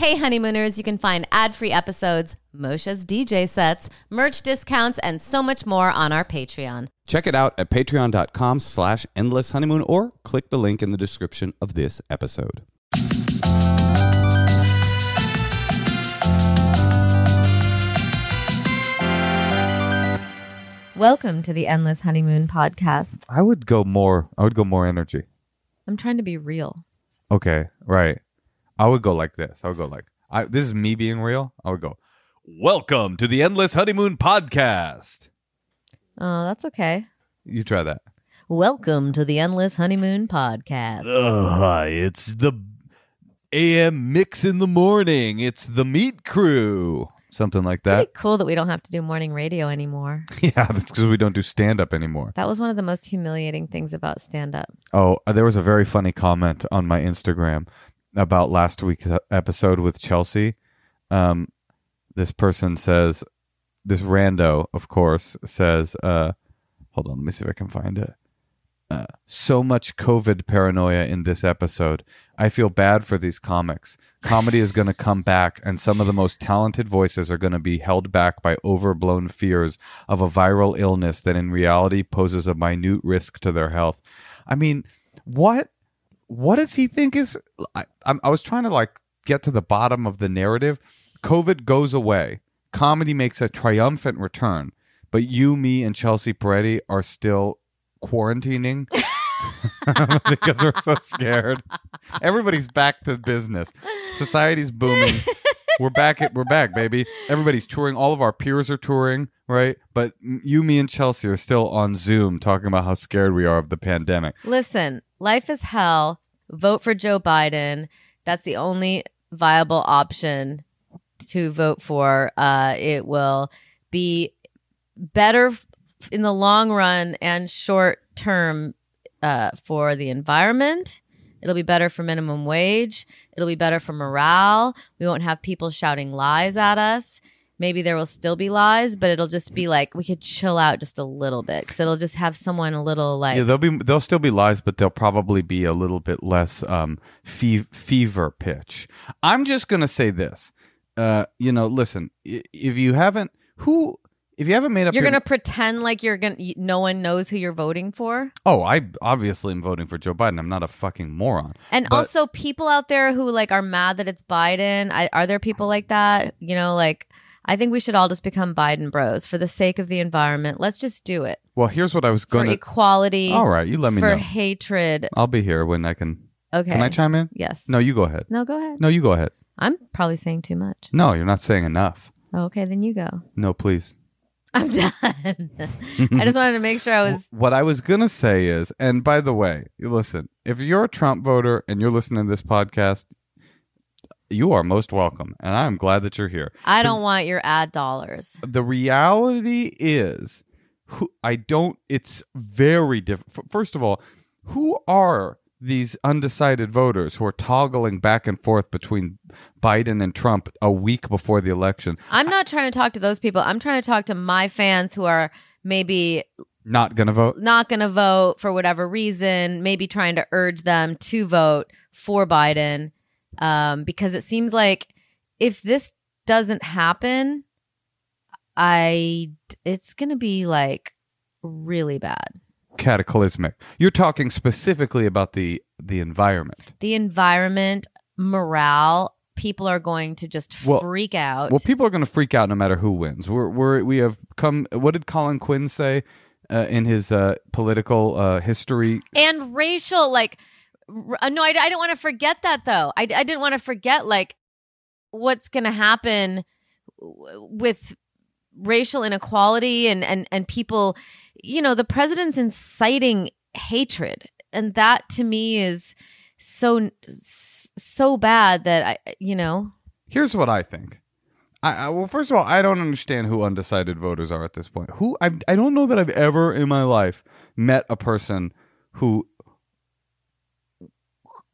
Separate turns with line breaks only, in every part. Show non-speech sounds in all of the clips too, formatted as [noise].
Hey, honeymooners, you can find ad free episodes, Moshe's DJ sets, merch discounts, and so much more on our Patreon.
Check it out at patreon.com slash endless honeymoon or click the link in the description of this episode.
Welcome to the Endless Honeymoon podcast.
I would go more I would go more energy.
I'm trying to be real.
Okay, right. I would go like this. I would go like I this is me being real. I would go, Welcome to the Endless Honeymoon Podcast.
Oh, that's okay.
You try that.
Welcome to the Endless Honeymoon podcast.
Uh, hi, it's the AM mix in the morning. It's the meat crew. Something like that.
Pretty cool that we don't have to do morning radio anymore. [laughs]
Yeah, that's because we don't do stand up anymore.
That was one of the most humiliating things about stand up.
Oh, uh, there was a very funny comment on my Instagram about last week's episode with Chelsea. Um, this person says, this rando, of course, says, uh, hold on, let me see if I can find it. Uh, so much COVID paranoia in this episode. I feel bad for these comics. Comedy is going to come back, and some of the most talented voices are going to be held back by overblown fears of a viral illness that in reality poses a minute risk to their health. I mean, what what does he think is I, I was trying to like get to the bottom of the narrative. Covid goes away. Comedy makes a triumphant return. But you me and chelsea peretti are still quarantining [laughs] because we're so scared. Everybody's back to business. Society's booming. We're back at, we're back baby. Everybody's touring. All of our peers are touring right? But you me and chelsea are still on zoom talking about how scared we are of the pandemic.
Listen, life is hell. Vote for Joe Biden. That's the only viable option to vote for. Uh, it will be better in the long run and short term uh, for the environment. It'll be better for minimum wage. It'll be better for morale. We won't have people shouting lies at us. Maybe there will still be lies, but it'll just be like we could chill out just a little bit because it'll just have someone a little like
yeah, there'll be there'll still be lies, but they'll probably be a little bit less um, fe- fever pitch. I'm just gonna say this. Uh, you know, listen, if you haven't, who, if you haven't made up,
You're
your-
gonna pretend like you're gonna. No one knows who you're voting for,
Oh, I obviously am voting for Joe Biden. I'm not a fucking moron.
and
But-
also people out there who like are mad that it's Biden. I, are there people like that? You know, like I think we should all just become Biden bros for the sake of the environment. Let's just do it
Well, here's what I was going to.
For equality.
All right, you let me know.
for
know.
hatred.
I'll be here when I can.
Okay,
Can I chime in?
Yes.
No, you go ahead.
No, go ahead.
No, you go ahead.
I'm probably saying too much.
No, you're not saying enough.
Okay, then you go.
No, please.
I'm [laughs] done. I just wanted to make sure I was. [laughs]
What I was gonna say is, and by the way, listen, if you're a Trump voter and you're listening to this podcast, you are most welcome, and I'm glad that you're here.
I don't want your ad dollars.
The reality is, who I don't. It's very different. First of all, who are these undecided voters who are toggling back and forth between Biden and Trump a week before the election?
I'm not trying to talk to those people. I'm trying to talk to my fans who are maybe
Not gonna vote.
not going to vote for whatever reason, maybe trying to urge them to vote for Biden. Um, because it seems like if this doesn't happen, I it's going to be like really bad.
Cataclysmic. You're talking specifically about the the environment.
The environment, morale, people are going to just
Well-
freak out.
Well, people are going to freak out no matter who wins. We're, we're we have come. What did Colin Quinn say uh, in his uh, political uh, history?
and racial like uh, no I, I didn't want to forget that though I, I didn't want to forget like what's going to happen w- with racial inequality and and and people you know the president's inciting hatred and that to me is so so bad that i you know
Here's what I think. I, I well, first of all, I don't understand who undecided voters are at this point. Who I I don't know that I've ever in my life met a person who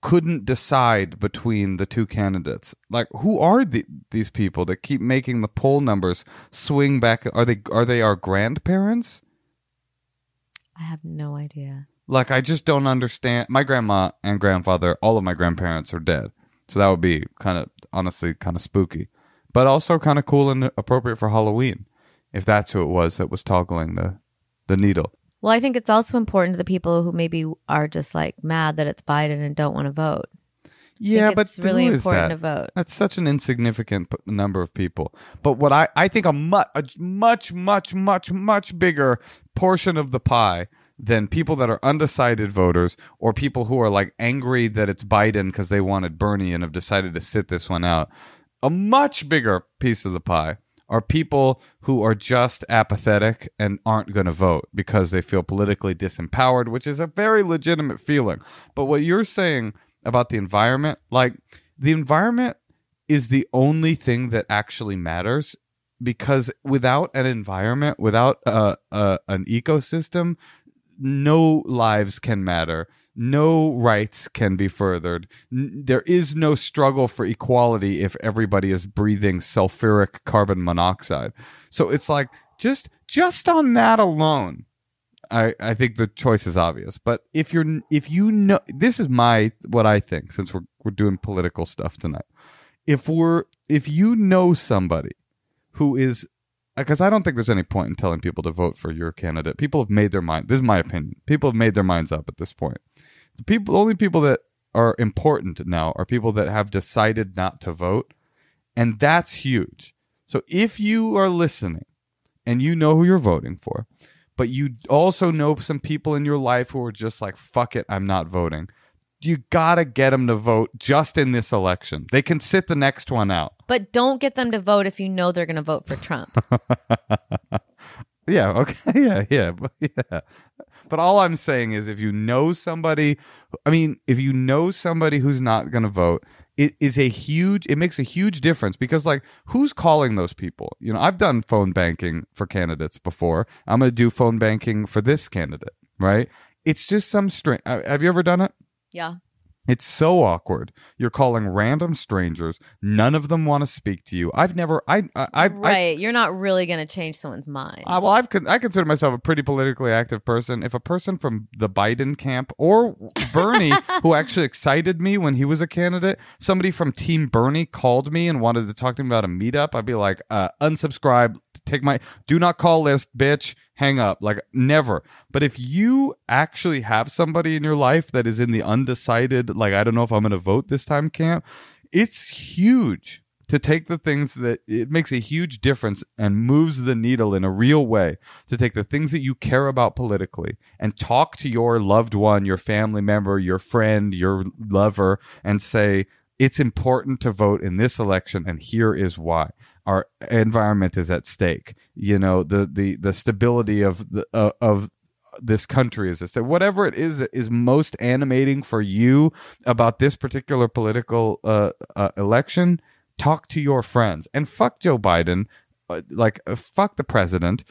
couldn't decide between the two candidates. Like, who are the, these people that keep making the poll numbers swing back? Are they are they our grandparents?
i have no idea
Like, I just don't understand. My grandma and grandfather, all of my grandparents are dead. So that would be kind of honestly kind of spooky, but also kind of cool and appropriate for Halloween, if that's who it was that was toggling the the needle.
Well, I think it's also important to the people who maybe are just like mad that it's Biden and don't want to vote.
Yeah, but
it's really important
that?
to vote.
That's such an insignificant p- number of people. But what I, I think a, mu- a much, much, much, much bigger portion of the pie than people that are undecided voters or people who are like angry that it's Biden because they wanted Bernie and have decided to sit this one out. A much bigger piece of the pie are people who are just apathetic and aren't going to vote because they feel politically disempowered, which is a very legitimate feeling. But what you're saying about the environment, like the environment is the only thing that actually matters because without an environment, without uh, uh, an ecosystem, no lives can matter. No rights can be furthered. N- there is no struggle for equality if everybody is breathing sulfuric carbon monoxide. So it's like just just on that alone, I, I think the choice is obvious. But if you're if you know this is my what I think since we're we're doing political stuff tonight. If we're if you know somebody who is uh, because I don't think there's any point in telling people to vote for your candidate. People have made their mind. This is my opinion. People have made their minds up at this point. The people, the only people that are important now are people that have decided not to vote, and that's huge. So if you are listening and you know who you're voting for, but you also know some people in your life who are just like, "Fuck it, I'm not voting." You gotta get them to vote just in this election. They can sit the next one out.
But don't get them to vote if you know they're going to vote for Trump. [laughs]
Yeah, okay. [laughs] Yeah, yeah. But [laughs] yeah. But all I'm saying is if you know somebody I mean, if you know somebody who's not going to vote, it is a huge it makes a huge difference because like who's calling those people? You know, I've done phone banking for candidates before. I'm going to do phone banking for this candidate, right? It's just some string. Uh, have you ever done it?
yeah.
It's so awkward. You're calling random strangers. None of them want to speak to you. I've never. I. I. I, I
right. You're not really going to change someone's mind.
uh, well, I've I consider myself a pretty politically active person. If a person from the Biden camp or Bernie, [laughs] who actually excited me when he was a candidate, somebody from Team Bernie called me and wanted to talk to me about a meetup, I'd be like, uh, unsubscribe, take my do not call list, bitch, hang up. Like never. But if you actually have somebody in your life that is in the undecided, like I don't know if I'm going to vote this time camp, it's huge to take the things that it makes a huge difference and moves the needle in a real way to take the things that you care about politically and talk to your loved one, your family member, your friend, your lover, and say, it's important to vote in this election, and here is why. Our environment is at stake. You know, the the the stability of the uh, of this country is this whatever it is that is most animating for you about this particular political uh, uh, election talk to your friends. And fuck joe biden uh, like uh, fuck the president.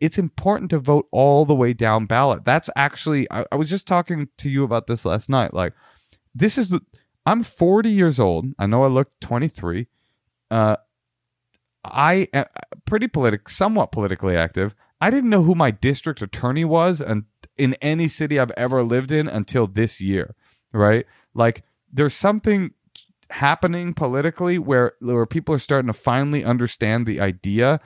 It's important to vote all the way down ballot. That's actually I, I was just talking to you about this last night. Like this is i'm 40 years old. I know i look 23 uh I am pretty politic, somewhat politically active. I didn't know who my district attorney was, and in any city I've ever lived in until this year, right? Like, there's something happening politically where where people are starting to finally understand the idea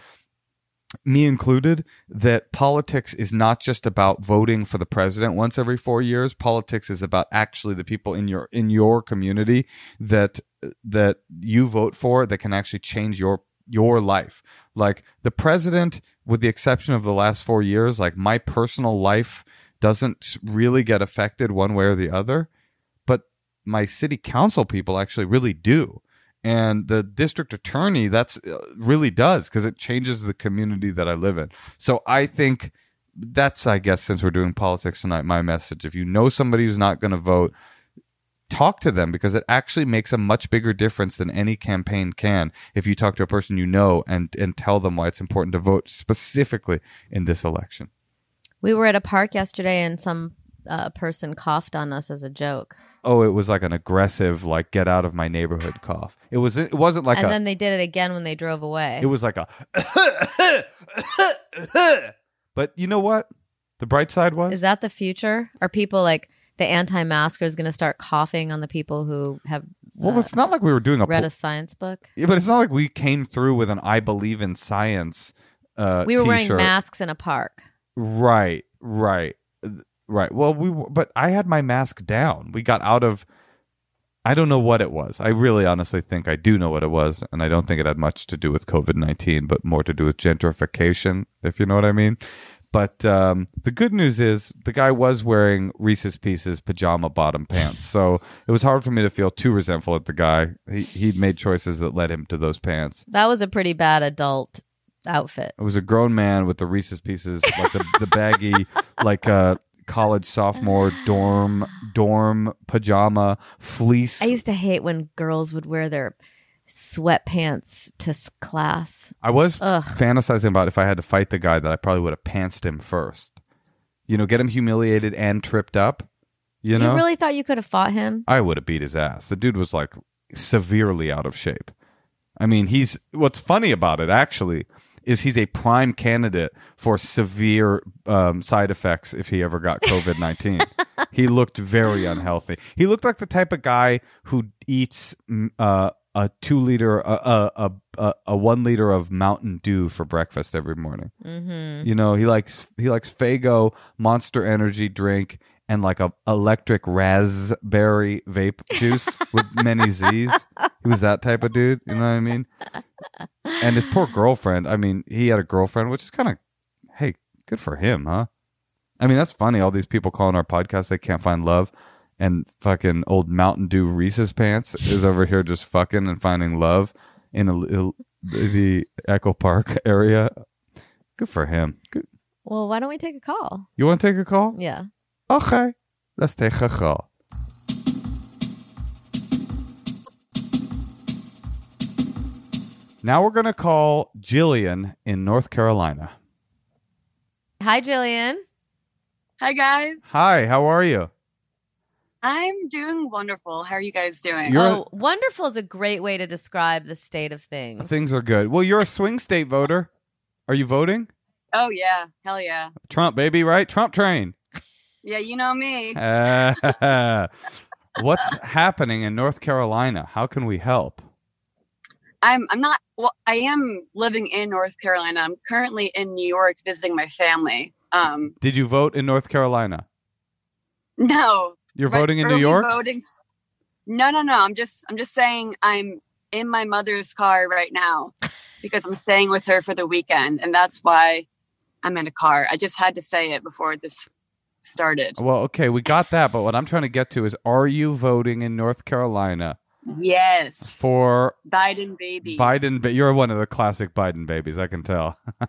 me included that politics is not just about voting for the president once every 4 years politics is about actually the people in your in your community that that you vote for that can actually change your your life. Like the president with the exception of the last 4 years like my personal life doesn't really get affected one way or the other but my city council people actually really do. And the district attorney that's uh, really does because it changes the community that i live in. So i think that's i guess since we're doing politics tonight my message. If you know somebody who's not going to vote talk to them because it actually makes a much bigger difference than any campaign can if you talk to a person you know and and tell them why it's important to vote specifically in this election
We were at a park yesterday and some uh, person coughed on us as a joke.
oh it was like an aggressive like get out of my neighborhood cough it was it wasn't like
and
a
then they did it again when they drove away.
It was like a. [laughs] [laughs] [laughs] but you know what? The bright side was
Is that the future? Are people like the anti-masker is going to start coughing on the people who have
Well,
Uh,
it's not like we were doing a.
read
po-
a science book.
yeah, but it's not like we came through with an "I believe in science." Uh,
we were wearing
t-shirt.
masks in a park.
Right, right, right. Well, we but I had my mask down. We got out of. I don't know what it was. I really honestly think I do know what it was, and I don't think it had much to do with COVID nineteen, but more to do with gentrification, if you know what I mean. But um, the good news is the guy was wearing Reese's Pieces pajama bottom pants, so it was hard for me to feel too resentful at the guy. He he'd made choices that led him to those pants.
That was a pretty bad adult outfit.
It was a grown man with the Reese's Pieces, like the, the baggy, [laughs] like uh, college sophomore dorm dorm pajama fleece.
I used to hate when girls would wear their sweatpants to class.
I was
Ugh.
fantasizing about if I had to fight the guy that I probably would have pantsed him first. You know, get him humiliated and tripped up. You know, you
really thought you could have fought him?
I would have beat his ass. The dude was like severely out of shape. I mean, he's what's funny about it actually is he's a prime candidate for severe um, side effects if he ever got COVID nineteen. [laughs] he looked very unhealthy. He looked like the type of guy who eats uh, a two liter, a a, a a one liter of Mountain Dew for breakfast every morning.
Mm-hmm.
You know, he likes he likes Fago Monster Energy drink and like a electric raspberry vape juice [laughs] with many Z's. He was that type of dude. You know what I mean? And his poor girlfriend. I mean, he had a girlfriend, which is kind of, hey, good for him, huh? I mean, that's funny. All these people calling our podcast, they can't find love, and fucking old Mountain Dew Reese's pants is over here just fucking and finding love in a, little- the Echo Park [laughs] area. Good for him. Good.
Well, why don't we take a call?
You want to take a call?
Yeah.
Okay, let's take a call. Now we're going to call Jillian in North Carolina.
Hi, Jillian.
Hi guys.
Hi, how are you?
I'm doing wonderful. How are you guys doing?
You're-
oh, wonderful is a great way to describe the state of things.
Things are good. Well, you're a swing state voter. Are you voting?
oh yeah. Hell yeah.
Trump, baby, right? Trump train.
Yeah, you know me.
Uh, [laughs] [laughs] what's happening in North Carolina? How can we help?
I'm I'm not well, I am living in North Carolina. I'm currently in New York visiting my family. Um
Did you vote in North Carolina?
no.
You're
but
voting in New York?
Voting, no, no, no. I'm just I'm just saying I'm in my mother's car right now because I'm staying with her for the weekend and that's why I'm in a car. I just had to say it before this started.
Well, okay, we got that, but what I'm trying to get to is are you voting in North Carolina
Yes.
for
Biden baby.
Biden? But you're one of the classic Biden babies, I can tell. [laughs]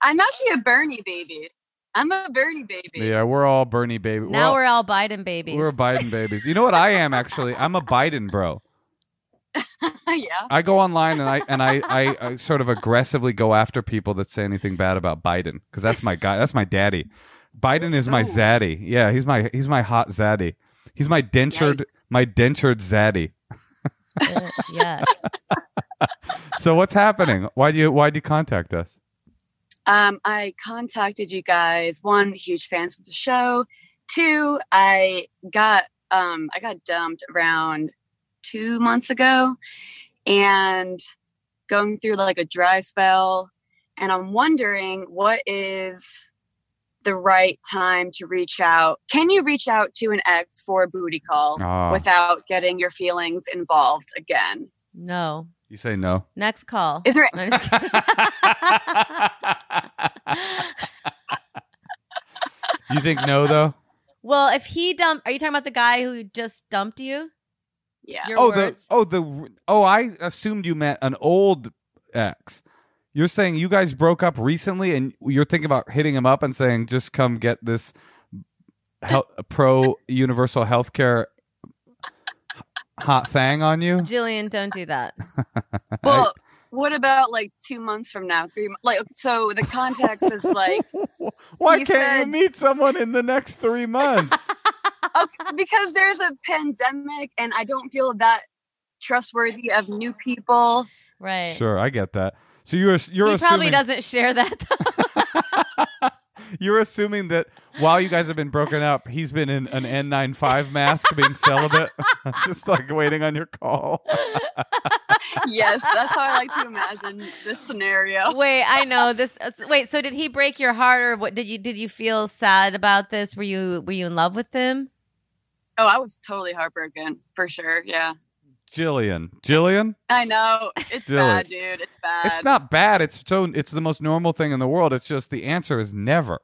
I'm actually a Bernie baby. I'm a Bernie baby.
Yeah, we're all Bernie baby.
now
we're,
we're all Biden babies.
we're Biden babies. You know what I am actually? I'm a Biden bro. [laughs]
yeah.
I go online and I and I, I, I sort of aggressively go after people that say anything bad about Biden because that's my guy. That's my daddy. Biden is my
Oh.
zaddy. Yeah, he's my he's my hot zaddy. He's my dentured
Yikes.
my dentured zaddy.
Uh, yeah. [laughs]
So what's happening? Why do you why do you contact us?
Um, I contacted you guys. One, huge fans of the show. Two, I got um I got dumped around two months ago and going through like a dry spell. And I'm wondering what is the right time to reach out. Can you reach out to an ex for a booty call
Ah,
without getting your feelings involved again?
No.
you say no.
Next call.
Is there [laughs] [laughs]
No, I'm just kidding.
you think no though?
well, if he dumped, are you talking about the guy who just dumped you?
yeah.
Your
oh
words?
the oh the oh I assumed you meant an old ex. You're saying you guys broke up recently, and you're thinking about hitting him up and saying, "Just come get this hel- [laughs] pro universal health care hot thing on you."
Jillian, don't do that. [laughs]
Well, what about like two months from now? Three mo- like so. The context is like [laughs]
Why can't you meet someone in the next three months? [laughs] [laughs]
okay, because there's a pandemic, and I don't feel that trustworthy of new people.
Right.
sure, I get that. So you're you're
he
assuming
probably doesn't share that.
You're assuming that while you guys have been broken up, he's been in an N95 mask being celibate, [laughs] just like waiting on your call. [laughs]
yes, that's how I like to imagine this scenario.
Wait, I know this. Wait, so did he break your heart, or what? Did you did you feel sad about this? Were you were you in love with him?
Oh, I was totally heartbroken for sure. Yeah.
Jillian, Jillian,
I know. It's
Silly.
bad, dude. It's bad.
it's not bad. It's so it's the most normal thing in the world. It's just the answer is never,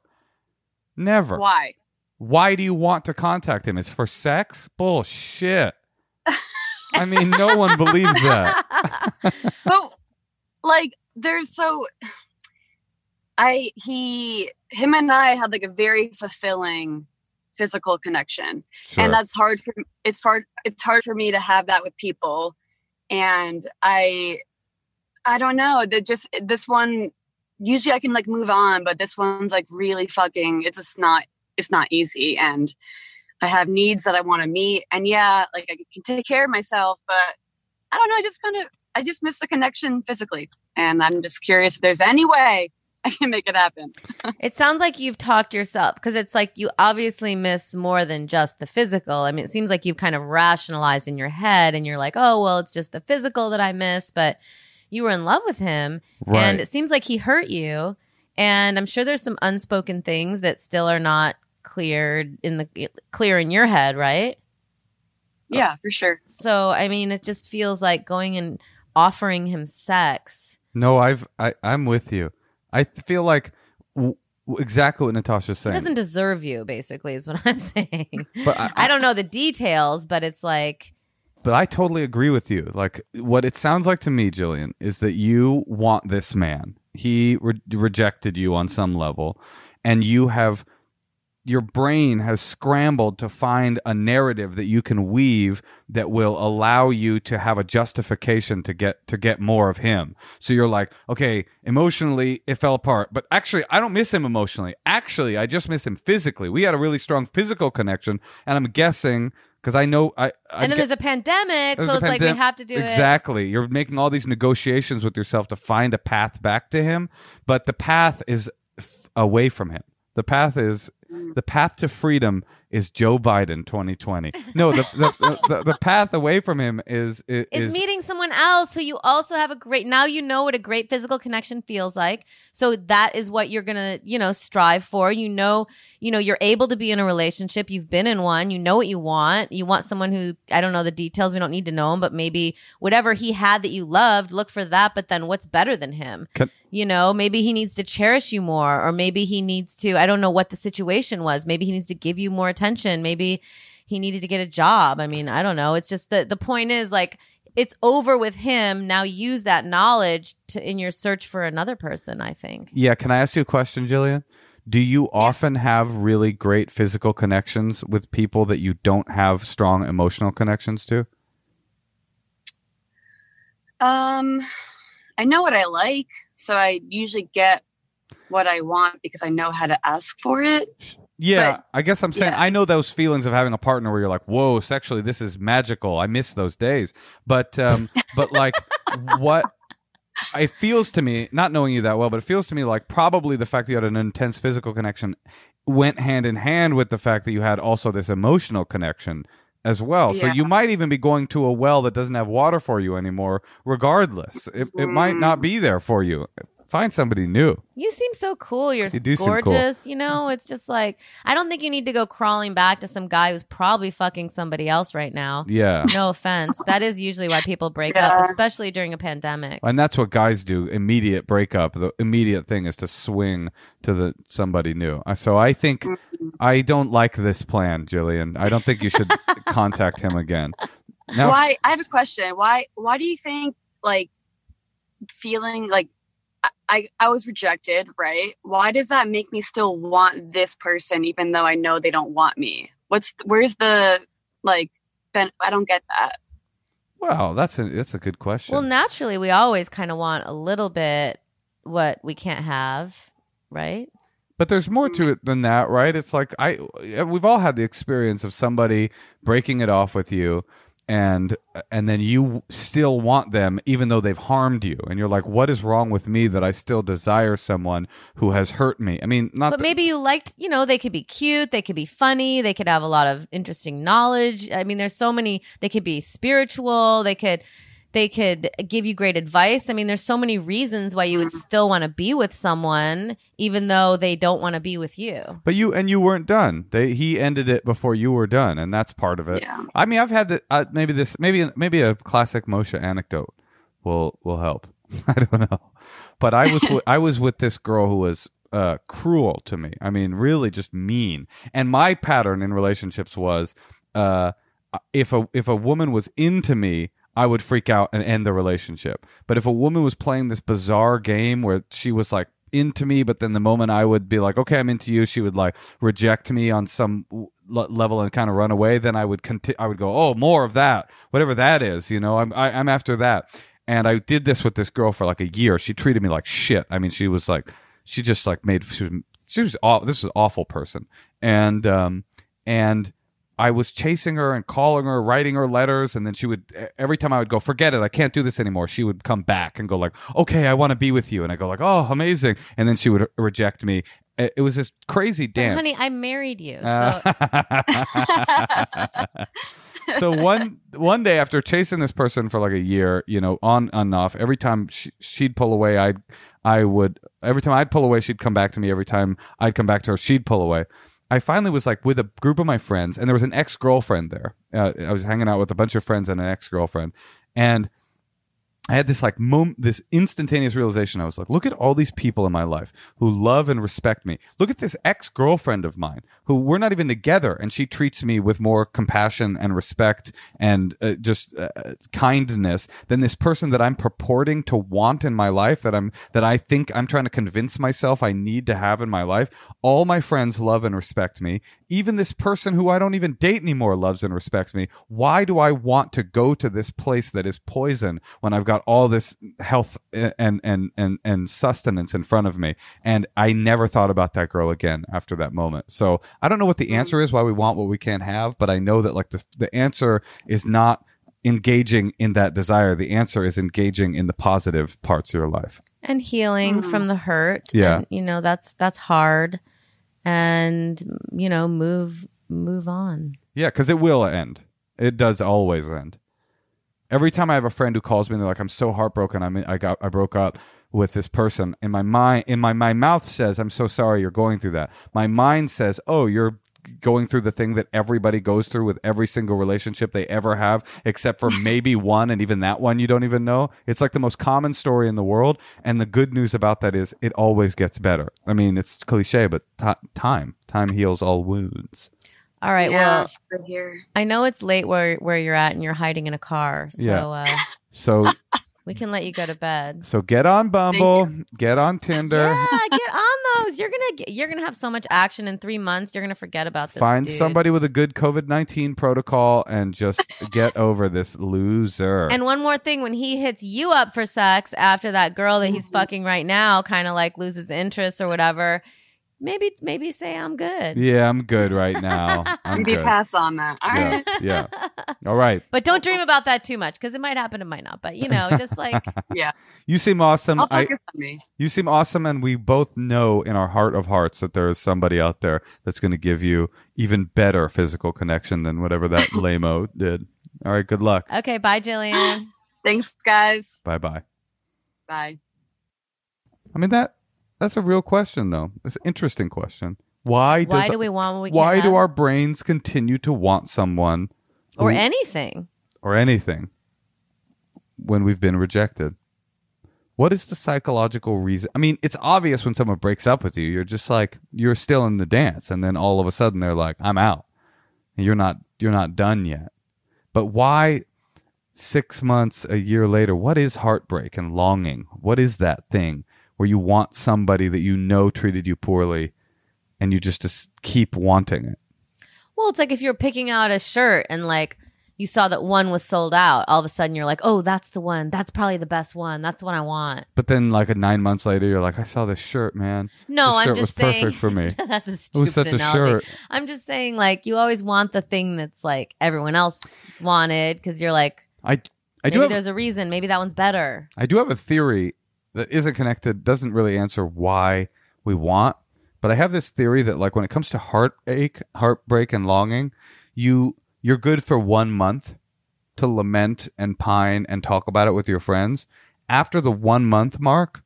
never.
Why?
Why do you want to contact him? It's for sex? Bullshit. I mean, no one believes that. [laughs]
but like there's so I he him and I had like a very fulfilling physical connection.
Sure.
and that's hard for it's hard it's hard for me to have that with people and i i don't know that just this one usually i can like move on but this one's like really fucking it's just not it's not easy and i have needs that i want to meet and yeah like i can take care of myself but i don't know i just kind of i just miss the connection physically and i'm just curious if there's any way [laughs] i can make it happen [laughs]
It sounds like you've talked yourself because it's like you obviously miss more than just the physical. I mean, it seems like you've kind of rationalized in your head and you're like, oh, well, it's just the physical that I miss, but you were in love with him
Right.
and it seems like he hurt you. And I'm sure there's some unspoken things that still are not cleared in the clear in your head, right?
yeah for sure
So, I mean, it just feels like going and offering him sex.
No, I've I, I'm with you. I feel like w- exactly what Natasha's
He
saying.
doesn't deserve you, basically, is what I'm [laughs] saying.
but I,
I don't know the details, but it's like
but I totally agree with you. Like what it sounds like to me, Jillian, is that you want this man. He re- rejected you on some level, and you have your brain has scrambled to find a narrative that you can weave that will allow you to have a justification to get to get more of him. So you're like, okay, emotionally it fell apart, but actually I don't miss him emotionally. Actually, I just miss him physically. We had a really strong physical connection, and I'm guessing because I know I, I
and then
get-
there's a pandemic,
there's
so
a
it's like we have to do it.
exactly. You're making all these negotiations with yourself to find a path back to him, but the path is f- away from him. The path is Mm. the path to freedom is Joe Biden 2020. No, the the, the, the, path away from him is is,
Is meeting someone else who you also have a great now you know what a great physical connection feels like. So that is what you're gonna, you know, strive for. You know, you know, you're able to be in a relationship. You've been in one. You know what you want. You want someone who I don't know the details. We don't need to know him, but maybe whatever he had that you loved, look for that. But then what's better than him?
Can-
you know, maybe he needs to cherish you more, or maybe he needs to. I don't know what the situation was. Maybe he needs to give you more attention. Maybe he needed to get a job. I mean, I don't know. It's just that the point is like it's over with him. Now use that knowledge to in your search for another person, I think.
Yeah, can I ask you a question, Jillian? Do you often have really great physical connections with people that you don't have strong emotional connections to?
Um, I know what I like, so I usually get what I want because I know how to ask for it.
Yeah,
But-
I guess I'm saying
yeah.
I know those feelings of having a partner where you're like, "Whoa, sexually, this is magical." I miss those days, but um, [laughs] but like, what it feels to me, not knowing you that well, but it feels to me like probably the fact that you had an intense physical connection went hand in hand with the fact that you had also this emotional connection as well. So you might even be going to a well that doesn't have water for you anymore, regardless. It, it might
Mm.
not be there for you. Find somebody new.
You seem so cool. You're
You do seem cool.
gorgeous. You know, it's just like I don't think you need to go crawling back to some guy who's probably fucking somebody else right now.
Yeah.
No offense. That is usually why people break up, especially during a pandemic.
and that's what guys do immediate breakup the immediate thing is to swing to the somebody new Uh, so i think i don't like this plan jillian i don't think you should [laughs] contact him again now
why? I have a question. Why? Why do you think like feeling like I, I I was rejected, right? Why does that make me still want this person even though I know they don't want me? What's where's the like? Ben, I don't get that.
well that's a that's a good question
Well, naturally, we always kind of want a little bit what we can't have, right?
but there's more to mm-hmm. it than that right it's like i we've all had the experience of somebody breaking it off with you and and then you still want them even though they've harmed you and you're like what is wrong with me that I still desire someone who has hurt me I mean not
But
that-
maybe you liked, you know, they could be cute, they could be funny, they could have a lot of interesting knowledge. I mean, there's so many, they could be spiritual, they could they could give you great advice. I mean, there's so many reasons why you would still want to be with someone even though they don't want to be with you.
But you and you weren't done. They he ended it before you were done, and that's part of it.
Yeah.
I mean, I've had the uh, maybe this maybe maybe a classic Moshe anecdote will will help. [laughs] I don't know, but I was with, [laughs] I was with this girl who was uh, cruel to me. I mean, really just mean. And my pattern in relationships was uh, if a if a woman was into me. I would freak out and end the relationship. But if a woman was playing this bizarre game where she was like into me, but then the moment I would be like, okay, I'm into you, she would like reject me on some le- level and kind of run away. Then I would continue. I would go, oh, more of that, whatever that is. You know, I'm I, I'm after that. And I did this with this girl for like a year. She treated me like shit. I mean, she was like, she just like made she was, she was aw- this is an awful person. And um and I was chasing her and calling her, writing her letters, and then she would every time I would go, forget it, I can't do this anymore. She would come back and go like, okay, I want to be with you, and I go like, oh, amazing, and then she would reject me. It was this crazy
But
dance.
honey, I married you. So
Uh, [laughs] so one one day after chasing this person for like a year, you know, on and off, every time she, she'd pull away, I'd I would every time I'd pull away, she'd come back to me. Every time I'd come back to her, she'd pull away. I finally was like with a group of my friends, and there was an ex girlfriend there. Uh, I was hanging out with a bunch of friends and an ex girlfriend, and I had this like this instantaneous realization. I was like, look at all these people in my life who love and respect me. Look at this ex girlfriend of mine who we're not even together, and she treats me with more compassion and respect and uh, just uh, kindness than this person that I'm purporting to want in my life. That I'm that I think I'm trying to convince myself I need to have in my life. All my friends love and respect me. Even this person who I don't even date anymore loves and respects me. Why do I want to go to this place that is poison when I've got all this health and and and and sustenance in front of me? And I never thought about that girl again after that moment. So I don't know what the answer is why we want what we can't have, but I know that like the the answer is not engaging in that desire. The answer is engaging in the positive parts of your life.
and healing
Mm.
from the hurt.
Yeah.
And, you know, that's that's hard. And you know, move move on.
Yeah, because it will end. It does always end. Every time I have a friend who calls me and they're like, "I'm so heartbroken. I mean, I got, I broke up with this person." In my mind, in my my mouth says, "I'm so sorry you're going through that." My mind says, "Oh, you're going through the thing that everybody goes through with every single relationship they ever have, except for [laughs] maybe one, and even that one you don't even know." It's like the most common story in the world, and the good news about that is it always gets better. I mean, it's cliche, but ti time, time heals all wounds.
All right.
yeah,
Well,
here.
I know it's late where where you're at and you're hiding in a car. So
Yeah.
uh,
So. [laughs]
we can let you go to bed.
So get on Bumble, get on Tinder,
Yeah, get on those. You're gonna get, you're gonna have so much action in three months. You're gonna forget about this.
find
dude.
somebody with a good COVID nineteen protocol, and just [laughs] get over this loser.
And one more thing, when he hits you up for sex after that girl that he's
Mhm.
fucking right now, kind of like loses interest or whatever, maybe maybe say I'm good.
yeah, I'm good right now. [laughs] I'm
Maybe
good.
pass on that. All
Yeah,
right.
yeah. All right.
But don't dream about that too much because it might happen, it might not. But you know, just like [laughs] yeah.
You seem awesome.
I'll
I,
focus on me.
you seem awesome, and we both know in our heart of hearts that there is somebody out there that's going to give you even better physical connection than whatever that [laughs] lameo did. All right. Good luck.
okay, bye, Jillian. [gasps]
Thanks, guys.
Bye bye.
Bye.
I mean that that's a real question though. It's an interesting question. Why does
Why do we want what we
why do
have?
our brains continue to want someone
or
who-
anything?
or anything when we've been rejected? What is the psychological reason? I mean, it's obvious when someone breaks up with you, you're just like you're still in the dance and then all of a sudden they're like, "I'm out." And you're not you're not done yet. But why 6 months, a year later, what is heartbreak and longing? What is that thing where you want somebody that you know treated you poorly and you just, just keep wanting it?
Well, it's like if you're picking out a shirt and like you saw that one was sold out, all of a sudden you're like, oh, that's the one. That's probably the best one. That's the one I want.
But then, like, a nine months later, you're like, I saw this shirt, man.
No,
This
I'm
shirt
just
was
saying.
perfect for me. [laughs]
that's a
It
stupid
was such a
analogy.
shirt.
I'm just saying, like, you always want the thing that's like everyone else wanted because you're like,
I, I
maybe
do have,
there's a reason. Maybe that one's better.
I do have a theory that isn't connected, doesn't really answer why we want, but I have this theory that like when it comes to heartache, heartbreak, and longing, you you're good for one month to lament and pine and talk about it with your friends. After the one month mark,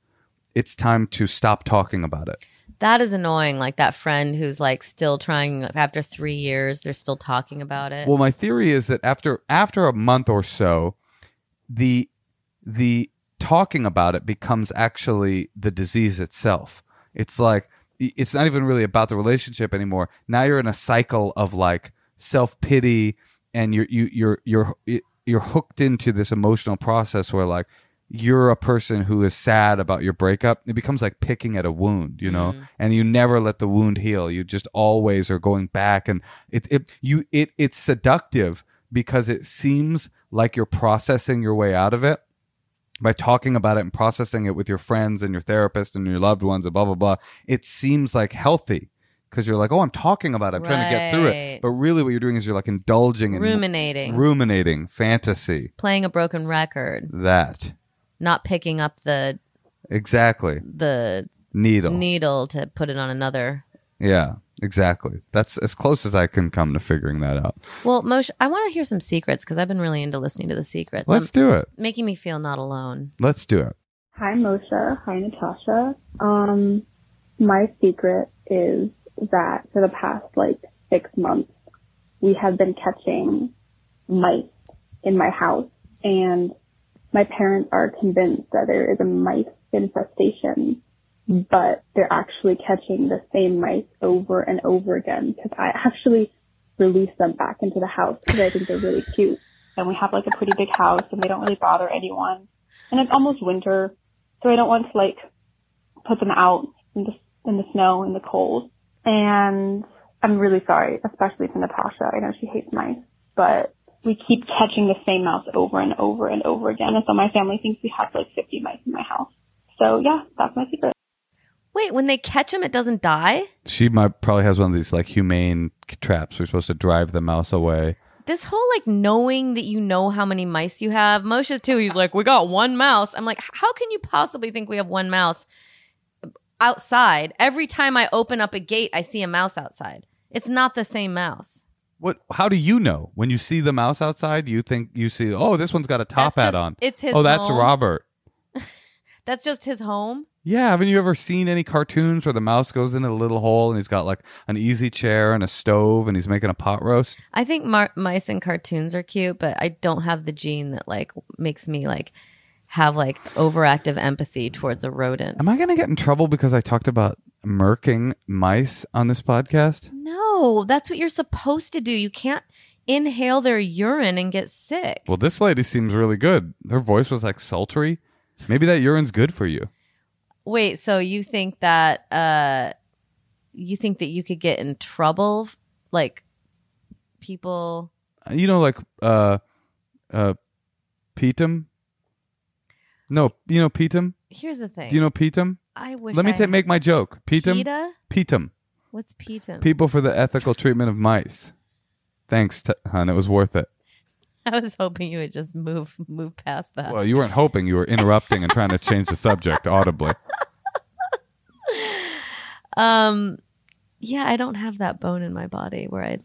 it's time to stop talking about it.
That is annoying. Like that friend who's like still trying after three years, they're still talking about it.
Well, my theory is that after after a month or so, the the talking about it becomes actually the disease itself. It's like it's not even really about the relationship anymore. Now you're in a cycle of like self pity, and you're you you're you're you're hooked into this emotional process where like you're a person who is sad about your breakup. It becomes like picking at a wound, you know, mm-hmm. and you never let the wound heal. You just always are going back, and it it you it it's seductive because it seems like you're processing your way out of it by talking about it and processing it with your friends and your therapist and your loved ones and blah blah blah. It seems like healthy because you're like, oh, I'm talking about it. I'm trying to get through it. But really, what you're doing is you're like indulging in
Ruminating,
ruminating fantasy.
playing a broken record,
That
not picking up the
exactly
the
needle.
needle to put it on another.
yeah, exactly. That's as close as I can come to figuring that out.
Well, Moshe, I want to hear some secrets because I've been really into listening to the secrets.
Let's
I'm
do it.
making me feel not alone.
Let's do it.
Hi Moshe. Hi Natasha. Um, my secret is that for the past like six months, we have been catching mice in my house and my parents are convinced that there is a mice infestation, but they're actually catching the same mice over and over again because I actually release them back into the house because I think they're really cute. And we have like a pretty big house and they don't really bother anyone. And it's almost winter, so I don't want to like put them out in the in the snow in the cold. And I'm really sorry, especially to Natasha. I know she hates mice, but we keep catching the same mouse over and over and over again. And so my family thinks we have like 50 mice in my house. So yeah, that's my secret.
Wait, when they catch him, it doesn't die?
She might probably has one of these like humane traps. We're supposed to drive the mouse away.
This whole like knowing that you know how many mice you have. Moshe too, he's like, we got one mouse. I'm like, how can you possibly think we have one mouse outside? Every time I open up a gate, I see a mouse outside. It's not the same mouse.
What? How do you know when you see the mouse outside? You think you see? Oh, this one's got a top
That's
hat
just-
on.
It's his.
oh, that's
home.
Robert. [laughs]
That's just his home.
Yeah, haven't you ever seen any cartoons where the mouse goes into a little hole and he's got like an easy chair and a stove and he's making a pot roast?
I think mar- mice in cartoons are cute, but I don't have the gene that like makes me like have like overactive empathy towards a rodent.
Am I going to get in trouble because I talked about murking mice on this podcast?
No, that's what you're supposed to do. You can't inhale their urine and get sick.
Well, this lady seems really good. Her voice was like sultry. Maybe that urine's good for you.
Wait, so you think that uh you think that you could get in trouble like people
You know, like uh, uh, Petum. No, you know Petum.
Here's the thing.
Do you know Petum?
I wish
Let me
I
ta- make my joke. Petum.
PETA?
Petum.
What's PETA?
People for the ethical treatment of mice. Thanks, t- hon. It was worth it. [laughs]
I was hoping you would just move move past that.
Well, you weren't hoping. You were interrupting and trying to change the subject audibly. [laughs]
Um yeah, I don't have that bone in my body where I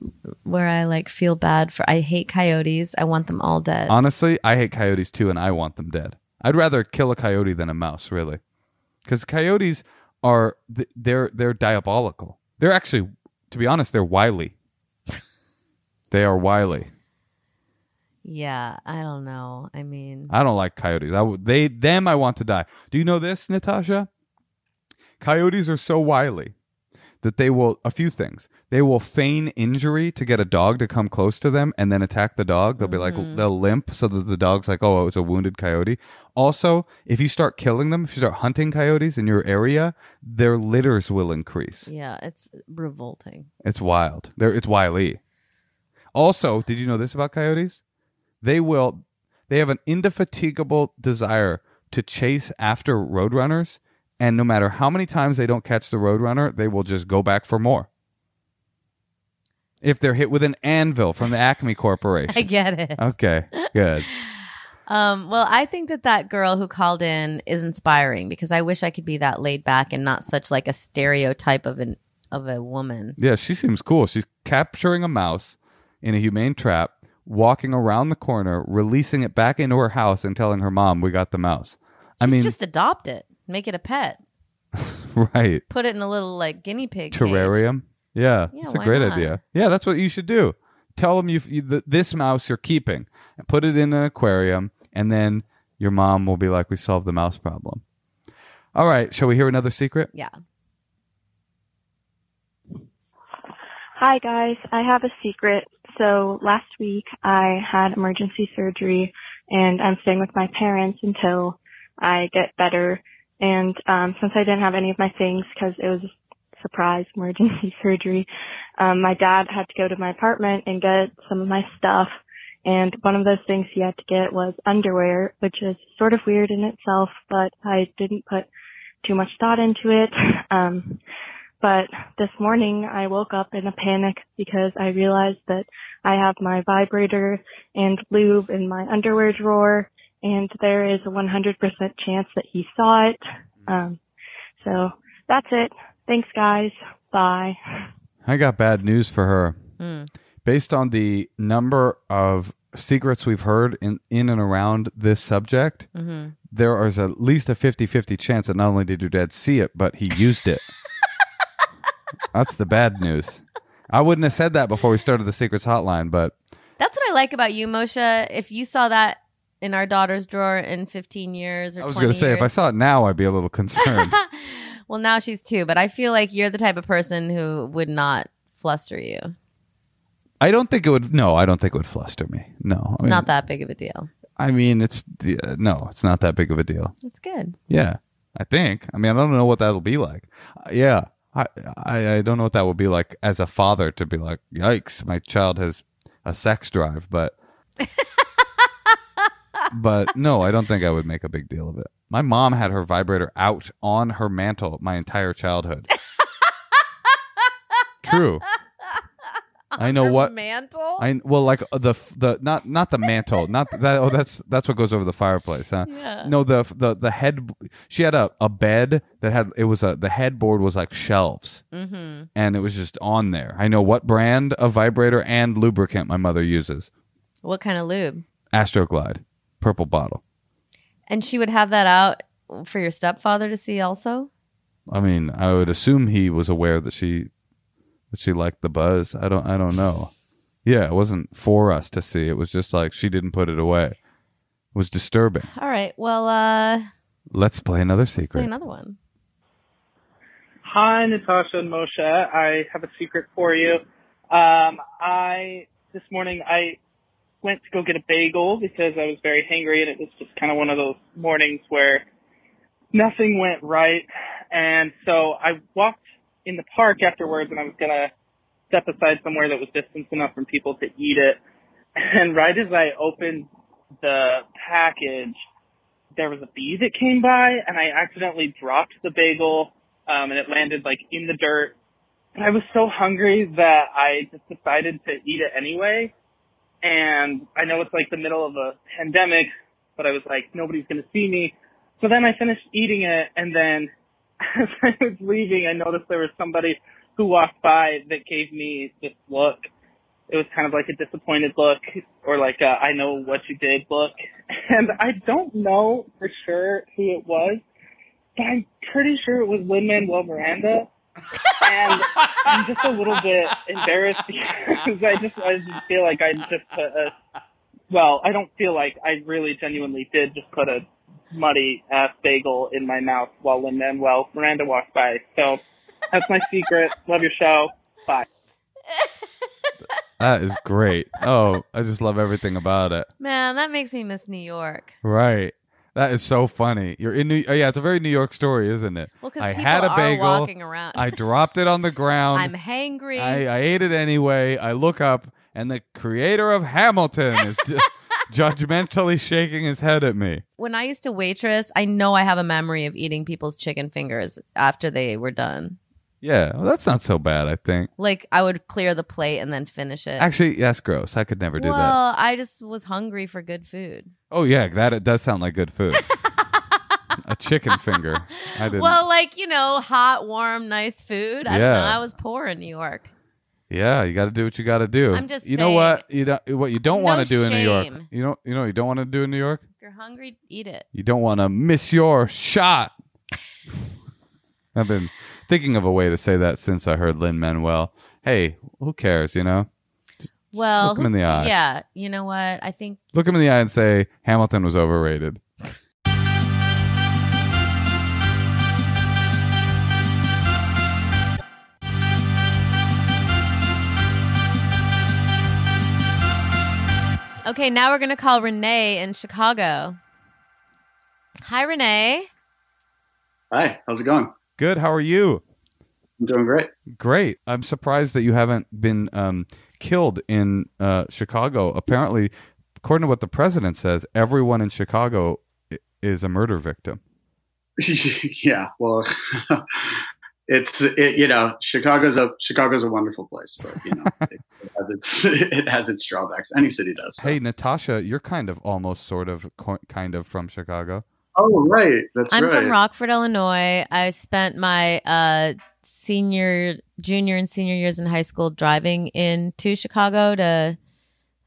where I like feel bad for I hate coyotes. I want them all dead.
Honestly, I hate coyotes too, and I want them dead. I'd rather kill a coyote than a mouse, really, because coyotes are they're they're diabolical. They're actually, to be honest, they're wily. they are wily.
Yeah, I don't know. I mean,
I don't like coyotes. I w- they them I want to die. Do you know this, Natasha? Coyotes are so wily that they will a few things. They will feign injury to get a dog to come close to them and then attack the dog. They'll be like mm-hmm. they'll limp so that the dog's like, "Oh, it was a wounded coyote." Also, if you start killing them, if you start hunting coyotes in your area, their litters will increase.
yeah, it's revolting.
It's wild. They're it's wily. Also, did you know this about coyotes? They will. They have an indefatigable desire to chase after roadrunners, and no matter how many times they don't catch the roadrunner, they will just go back for more. If they're hit with an anvil from the Acme Corporation. [laughs]
I get it.
Okay, good. [laughs]
Um, well, I think that that girl who called in is inspiring because I wish I could be that laid back and not such like a stereotype of an of a woman.
Yeah, she seems cool. She's capturing a mouse in a humane trap, walking around the corner, releasing it back into her house, and telling her mom, "We got the mouse." I mean,
just adopt it, make it a pet, [laughs]
right?
put it in a little like guinea pig cage.
Terrarium. Yeah,
Yeah,
it's a great
not?
idea. Yeah, that's what you should do. Tell them you, you th- this mouse you're keeping, and put it in an aquarium, and then your mom will be like, "We solved the mouse problem." All right, shall we hear another secret?
Yeah.
Hi guys, I have a secret. So last week I had emergency surgery and I'm staying with my parents until I get better. And um, since I didn't have any of my things because it was a surprise emergency [laughs] surgery, um, my dad had to go to my apartment and get some of my stuff. And one of those things he had to get was underwear, which is sort of weird in itself, but I didn't put too much thought into it. [laughs] Um, but this morning I woke up in a panic because I realized that I have my vibrator and lube in my underwear drawer and there is a 100% chance that he saw it. Um, so that's it. Thanks guys. Bye.
I got bad news for her.
Hmm.
Based on the number of secrets we've heard in, in and around this subject,
hmm
there is at least a 50 50 chance that not only did your dad see it, but he used it. [laughs] That's the bad news. I wouldn't have said that before we started the secrets hotline, but
That's what I like about you, Moshe. If you saw that in our daughter's drawer in 15 years or
I was going to say, if I saw it now, I'd be a little concerned. [laughs]
well, now she's two, but I feel like you're the type of person who would not fluster you.
I don't think it would. No, I don't think it would fluster me. No, I mean,
Not that big of a deal.
I mean, it's yeah, no, it's not that big of a deal.
It's good.
Yeah, I think. I mean, I don't know what that'll be like. Uh, yeah, I, I I don't know what that would be like as a father to be like, yikes, my child has a sex drive, but [laughs] but no, I don't think I would make a big deal of it. My mom had her vibrator out on her mantle my entire childhood. [laughs] True. I know what
mantle.
I well like uh, the the not not the mantle not that oh that's that's what goes over the fireplace huh
Yeah.
no the the the head she had a, a bed that had it was a the headboard was like shelves
mm-hmm.
and it was just on there I know what brand of vibrator and lubricant my mother uses
What kind of lube?
Astroglide purple bottle
And she would have that out for your stepfather to see also.
I mean I would assume he was aware that she that she liked the buzz I don't I don't know yeah it wasn't for us to see it was just like she didn't put it away it was disturbing
All right. Well, uh,
let's play another
let's play
secret
another one.
Hi, Natasha and Moshe. I have a secret for you. Um, I this morning I went to go get a bagel because I was very hangry, and it was just kind of one of those mornings where nothing went right. And so I walked in the park afterwards, and I was gonna step aside somewhere that was distance enough from people to eat it. And right as I opened the package, there was a bee that came by, and I accidentally dropped the bagel um, and it landed like in the dirt. And I was so hungry that I just decided to eat it anyway. And I know it's like the middle of a pandemic, but I was like, nobody's to see me. So then I finished eating it. And then [laughs] as I was leaving, I noticed there was somebody who walked by that gave me this look. It was kind of like a disappointed look or like a, I know what you did look. [laughs] And I don't know for sure who it was, but I'm pretty sure it was Lin Manuel Miranda. and I'm just a little bit embarrassed [laughs] because I just I just feel like I just put a well, I don't feel like I really genuinely did just put a muddy ass bagel in my mouth while Lin Manuel Miranda walked by. So that's my secret. Love your show. Bye.
That is great. Oh, I just love everything about it.
Man, that makes me miss New York.
Right. That is so funny. You're in New. Oh, yeah, it's a very New York story, isn't it?
Well, because
I
people
had a
are
bagel.
walking around.
I dropped it on the ground.
I'm hangry.
I, I ate it anyway. I look up, and the creator of Hamilton is just, judgmentally shaking his head at me.
when I used to waitress, I know I have a memory of eating people's chicken fingers after they were done.
Yeah, well, that's not so bad, I think.
Like I would clear the plate and then finish it.
Actually, that's gross. I could never do that.
well, I just was hungry for good food.
Oh yeah, that it does sound like good food. a chicken finger. I didn't.
Well, like you know, hot, warm, nice food. I don't
Yeah.
know. I was poor in New York.
Yeah, you got to do what you got to do.
I'm just
You know
saying.
what? You don't. What you don't want to do in New York.
shame.
You don't. You know. what You don't want to do in New York.
If you're hungry, eat it.
You don't want to miss your shot. [laughs] I've been thinking of a way to say that since I heard Lin Manuel. Hey, who cares? You know. Just
Well,
look him in the eye.
yeah. You know what? I think
Look him in the eye and say Hamilton was overrated.
Okay, now we're going to call Renee in Chicago. Hi, Renee.
Hi, how's it going?
Good. How are you?
I'm doing great.
Great. I'm surprised that you haven't been um, killed in uh, Chicago. Apparently, according to what the president says, everyone in Chicago is a murder victim. [laughs]
yeah, well, [laughs] it's it, you know Chicago's a Chicago's a wonderful place, but you know [laughs] it, has its it has its drawbacks. Any city does. so.
Hey, Natasha, you're kind of almost sort of co- kind of from Chicago.
Oh right, that's
I'm
right.
from Rockford, Illinois. I spent my uh, senior, junior, and senior years in high school driving into Chicago to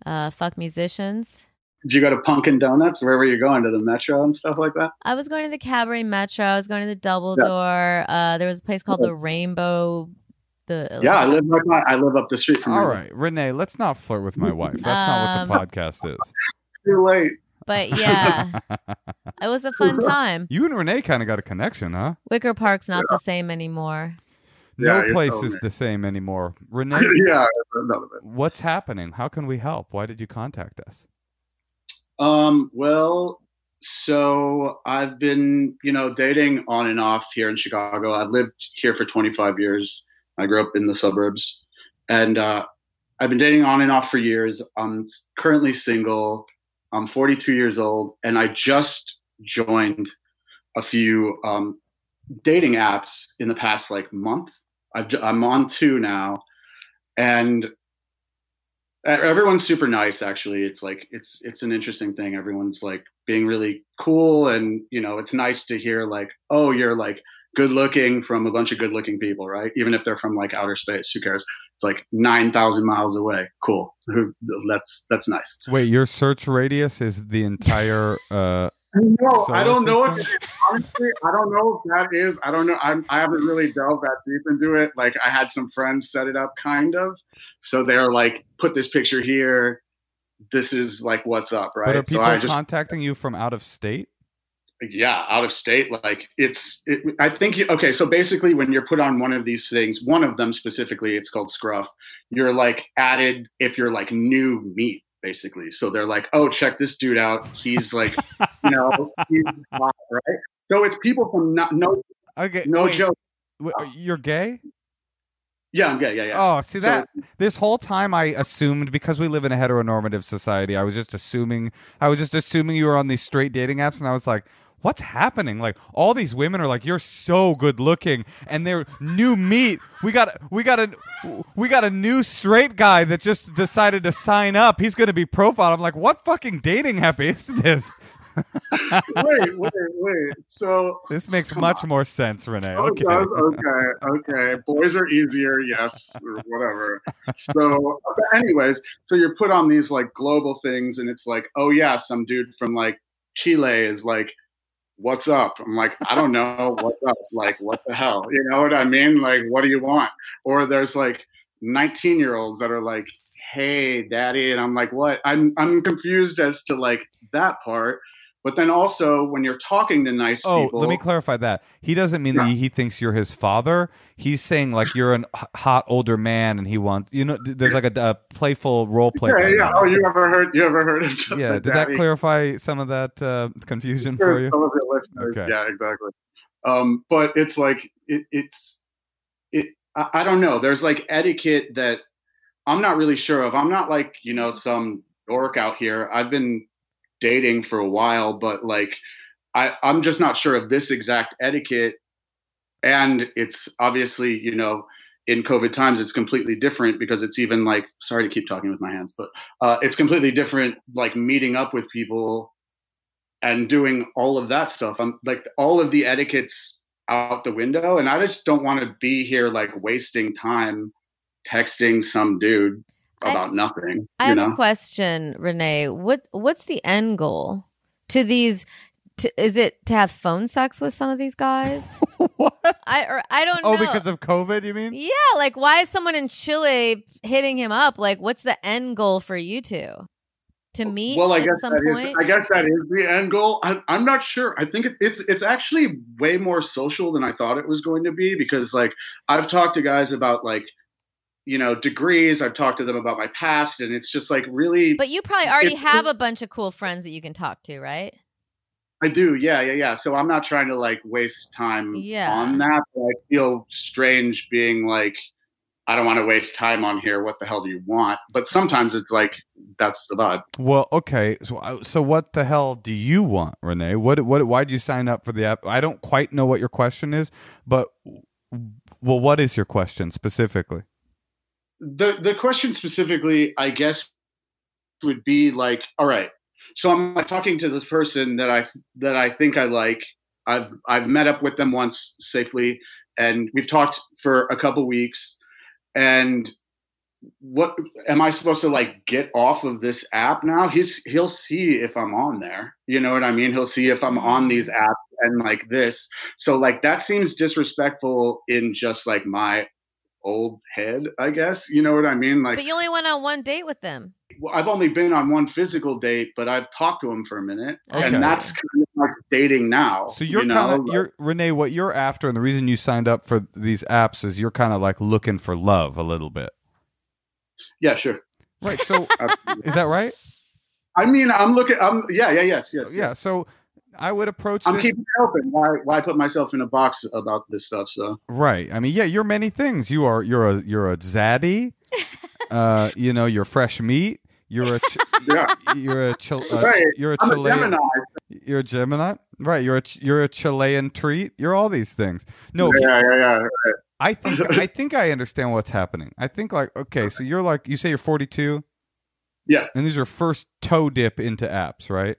uh, fuck musicians.
Did you go to Pumpkin Donuts? Where were you going to the Metro and stuff like that?
I was going to the Cabaret Metro. I was going to the Double Door. Uh, there was a place called the Rainbow. The
Yeah, I live right by, I live up the street from.
All
here.
right, Renee, let's not flirt with my wife. That's not what the podcast is. [laughs]
Too late.
But yeah, [laughs] it was a fun time.
you and Renee kind of got a connection, huh?
Wicker Park's not the same anymore.
No
Yeah,
place is
me.
the same anymore. [laughs] Renee,
yeah, none of it.
what's happening? How can we help? Why did you contact us?
Um, well, so I've been, you know, dating on and off here in Chicago. I've lived here for 25 years. I grew up in the suburbs and uh, I've been dating on and off for years. I'm currently single. I'm 42 years old and I just joined a few um, dating apps in the past like month. I've, j- I'm on two now and everyone's super nice actually. It's like it's it's an interesting thing. Everyone's like being really cool and you know it's nice to hear like oh you're like good looking from a bunch of good looking people right? Even if they're from like outer space who cares? It's like 9000 miles away. Cool. That's that's nice.
Wait, your search radius is the entire. uh
no
Solar
i don't know if honestly i don't know if that is. I don't know. I'm, i haven't really delved that deep into it. Like i had some friends set it up kind of. So they're like put this picture here. This is like what's up right
But are
so
people
i just
contacting you from out of state?
yeah out of state. Like it's it, i think you, okay so basically when you're put on one of these things one of them specifically it's called scruff you're like added if you're like new meat basically. So they're like oh check this dude out. He's like you know [laughs] he's hot, right. So it's people from not, no
Okay,
no
wait,
joke.
Wait, uh, you're gay?
yeah i'm gay. Yeah yeah.
Oh, see
So-
that? This whole time I assumed because we live in a heteronormative society, I was just assuming I was just assuming you were on these straight dating apps, and I was like, "What's happening?" Like all these women are like, "You're so good looking," and they're new meat. We got we got a we got a new straight guy that just decided to sign up. He's going to be profiled. I'm like, "What fucking dating app is this?" [laughs]
wait wait wait so
This makes much
on.
more sense, Renee.
Oh,
Okay.
okay, okay. Boys are easier, yes, or whatever. So, but anyways, so you're put on these like global things, and it's like, oh yeah, some dude from like Chile is like, "What's up?" I'm like, I don't know, what's up? Like, what the hell? You know what I mean? Like, what do you want? Or there's like 19 year olds that are like, "Hey, daddy," and I'm like, what? I'm I'm confused as to like that part. But then also when you're talking to nice
Oh,
people,
let me clarify that. He doesn't mean that he thinks you're his father. He's saying like you're an hot older man, and he wants you know. There's like a, a playful role play.
Yeah, yeah. Oh, you ever heard? You ever heard of?
Yeah. Did that clarify some of that uh, confusion
For
for you?
some of your listeners.
Okay.
Yeah, exactly. Um, but it's like it, it's it. I, I don't know. There's like etiquette that I'm not really sure of. I'm not like you know some dork out here. I've been dating for a while, but like I, I'm just not sure of this exact etiquette. And it's obviously, you know, in COVID times, it's completely different because it's even like, sorry to keep talking with my hands, but uh, it's completely different, like meeting up with people and doing all of that stuff. I'm like, all of the etiquettes out the window. And I just don't want to be here like wasting time texting some dude about
I,
nothing.
I have
know?
a question, Renee. What what's the end goal to these? To, is it to have phone sex with some of these guys? [laughs]
what?
I or I don't
Oh,
know.
because of COVID, you mean?
yeah, like why is someone in Chile hitting him up? Like, what's the end goal for you two? To meet
well, I
at
guess
some
that is-
point.
I guess that is the end goal. I, I'm not sure. I think it, it's it's actually way more social than I thought it was going to be because like I've talked to guys about like you know degrees. I've talked to them about my past, and it's just like really.
but you probably already
it's-
have a bunch of cool friends that you can talk to, right?
I do, yeah, yeah, yeah. So I'm not trying to like waste time
Yeah.
on that. But I feel strange being like, I don't want to waste time on here. What the hell do you want? But sometimes it's like that's the vibe.
Well, okay. So, uh, so what the hell do you want, Renee? What, what, why did you sign up for the app? I don't quite know what your question is, but well, what is your question specifically?
The the question specifically, I guess, would be like, all right, so I'm talking to this person that I that I think I like. I've I've met up with them once safely, and we've talked for a couple weeks. And what am I supposed to like get off of this app now? He's he'll see if I'm on there. You know what I mean? He'll see if I'm on these apps and like this. So like that seems disrespectful in just like my old head, I guess. You know what I mean? Like
But you only went on one date with them.
well, I've only been on one physical date, but I've talked to him for a minute,
Okay.
and that's kind of like dating now.
So you're
you know?
kind of
Like,
you're Renee. What you're after, and the reason you signed up for these apps is you're kind of like looking for love a little bit,
yeah, sure.
right? So [laughs] is that right?
I mean, I'm looking. I'm yeah, yeah, yes, yes,
Yeah.
yes.
So I would approach
I'm
this
keeping it open. Why, why put myself in a box about this stuff? So
right. I mean, yeah, you're many things. You are you're a you're a zaddy. [laughs] uh, you know, you're fresh meat. You're a ch- [laughs]
yeah,
you're a Chil- uh,
Right.
you're a
I'm a
Chilean.
Gemini.
You're a Gemini, right? You're a Ch- you're a Chilean treat. You're all these things. No,
Yeah, yeah, yeah.
I think [laughs] I think I understand what's happening. I think like okay, so you're like you say you're 42.
Yeah.
and these are first toe dip into apps, right?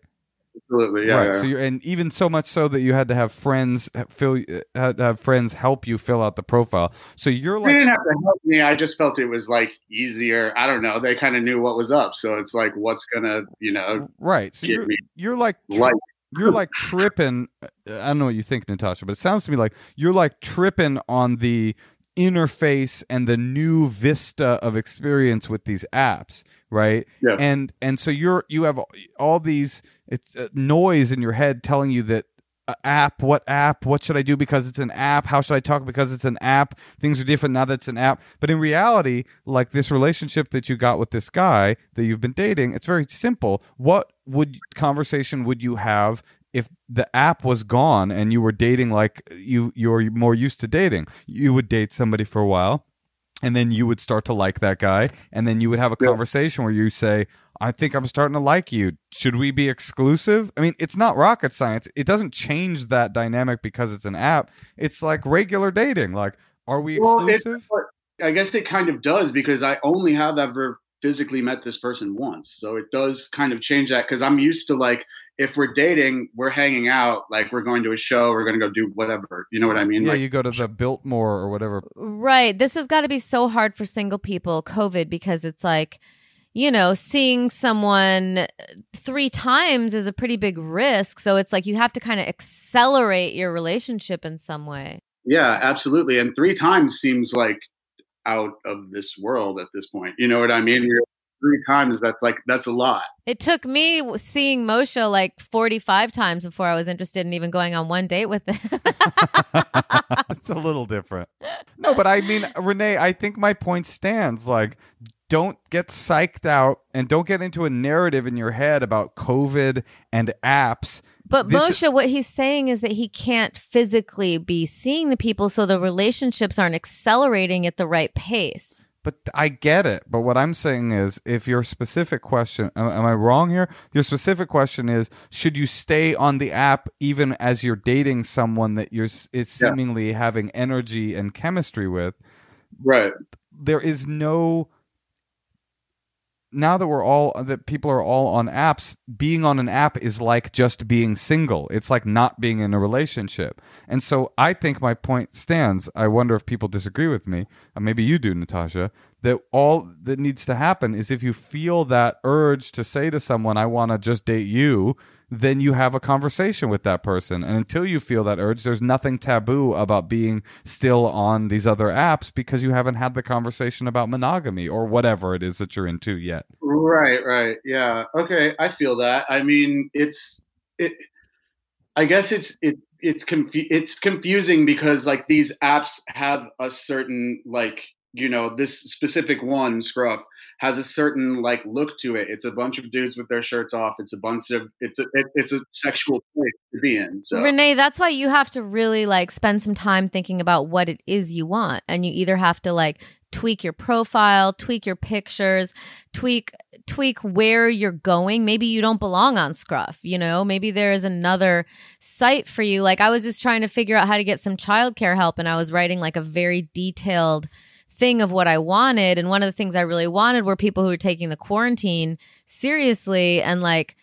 Absolutely. Yeah.
right.
yeah.
So you're and even so much so that you had to have friends fill uh, had to have friends help you fill out the profile. So you're
they
like
didn't have to help me. I just felt it was like easier. I don't know. They kind of knew what was up, so it's like, what's gonna, you know,
right. So you're you're like
like
you're like tripping. Uh, I don't know what you think, Natasha, but it sounds to me like you're like tripping on the interface and the new vista of experience with these apps, right?
Yeah.
And and so you're you have all these it's uh, noise in your head telling you that uh, app, what app, what should I do because it's an app? How should I talk because it's an app? Things are different now that it's an app. But in reality, like this relationship that you got with this guy that you've been dating, it's very simple. What would conversation would you have the app was gone and you were dating like you you're more used to dating? You would date somebody for a while and then you would start to like that guy and then you would have a
Yeah.
conversation where you say i think i'm starting to like you should we be exclusive i mean it's not rocket science it doesn't change that dynamic because it's an app it's like regular dating like are we
Well, it-
exclusive
I guess it kind of does because I only have ever physically met this person once. So it does kind of change that because I'm used to like if we're dating, we're hanging out, like we're going to a show, we're going to go do whatever. You know what I mean?
yeah
like,
you go to the biltmore or whatever
Right. This has got to be so hard for single people, COVID, because it's like, you know, seeing someone uh, three times is a pretty big risk. So it's like you have to kind of accelerate your relationship in some way.
yeah, absolutely. And three times seems like out of this world at this point. You know what I mean? You're, three times, that's like, that's a lot.
It took me seeing Moshe like 45 times before I was interested in even going on one date with him. [laughs]
it's a little different. No, but I mean, Renee, I think my point stands. Like, don't get psyched out and don't get into a narrative in your head about COVID and apps.
But
This-
Moshe, what he's saying is that he can't physically be seeing the people, so the relationships aren't accelerating at the right pace.
But I get it. But what I'm saying is, if your specific question, am, am I wrong here? Your specific question is, should you stay on the app even as you're dating someone that you're is
Yeah.
seemingly having energy and chemistry with?
Right.
There is no. Now that we're all that people are all on apps, being on an app is like just being single. It's like not being in a relationship. And so I think my point stands. I wonder if people disagree with me. Uh, maybe you do, Natasha. That all that needs to happen is if you feel that urge to say to someone, I want to just date you, then you have a conversation with that person. And until you feel that urge, there's nothing taboo about being still on these other apps because you haven't had the conversation about monogamy or whatever it is that you're into yet.
Right, right. Yeah. Okay, I feel that. I mean, it's it I guess it's it it's confu- it's confusing because like these apps have a certain like, you know, this specific one, Scruff, has a certain like look to it. It's a bunch of dudes with their shirts off. It's a bunch of it's a it, it's a sexual place to be in. So
Renee, that's why you have to really like spend some time thinking about what it is you want. And you either have to like tweak your profile, tweak your pictures, tweak tweak where you're going. Maybe you don't belong on Scruff, you know? Maybe there is another site for you. Like I was just trying to figure out how to get some childcare help and I was writing like a very detailed thing of what I wanted. And one of the things I really wanted were people who were taking the quarantine seriously and like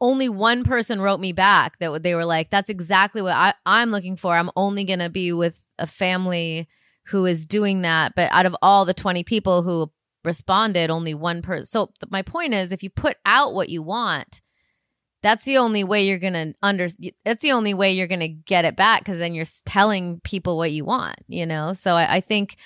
only one person wrote me back that they were like, that's exactly what I, I'm looking for. I'm only to be with a family who is doing that. But out of all the 20 people who responded, only one person. So th- my point is, if you put out what you want, that's the only way you're to under, that's the only way you're to get it back. Cause then you're telling people what you want, you know? So I, I think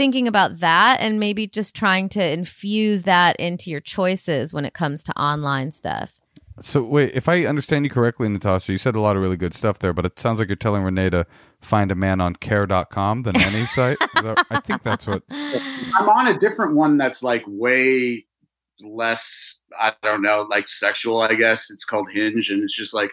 thinking about that and maybe just trying to infuse that into your choices when it comes to online stuff.
So wait, if I understand you correctly, Natasha, you said a lot of really good stuff there, but it sounds like you're telling Renee to find a man on care.com, the nanny [laughs] site. That- I think that's what [laughs]
I'm on a different one that's like way less I don't know, like sexual, I guess. It's called Hinge and it's just like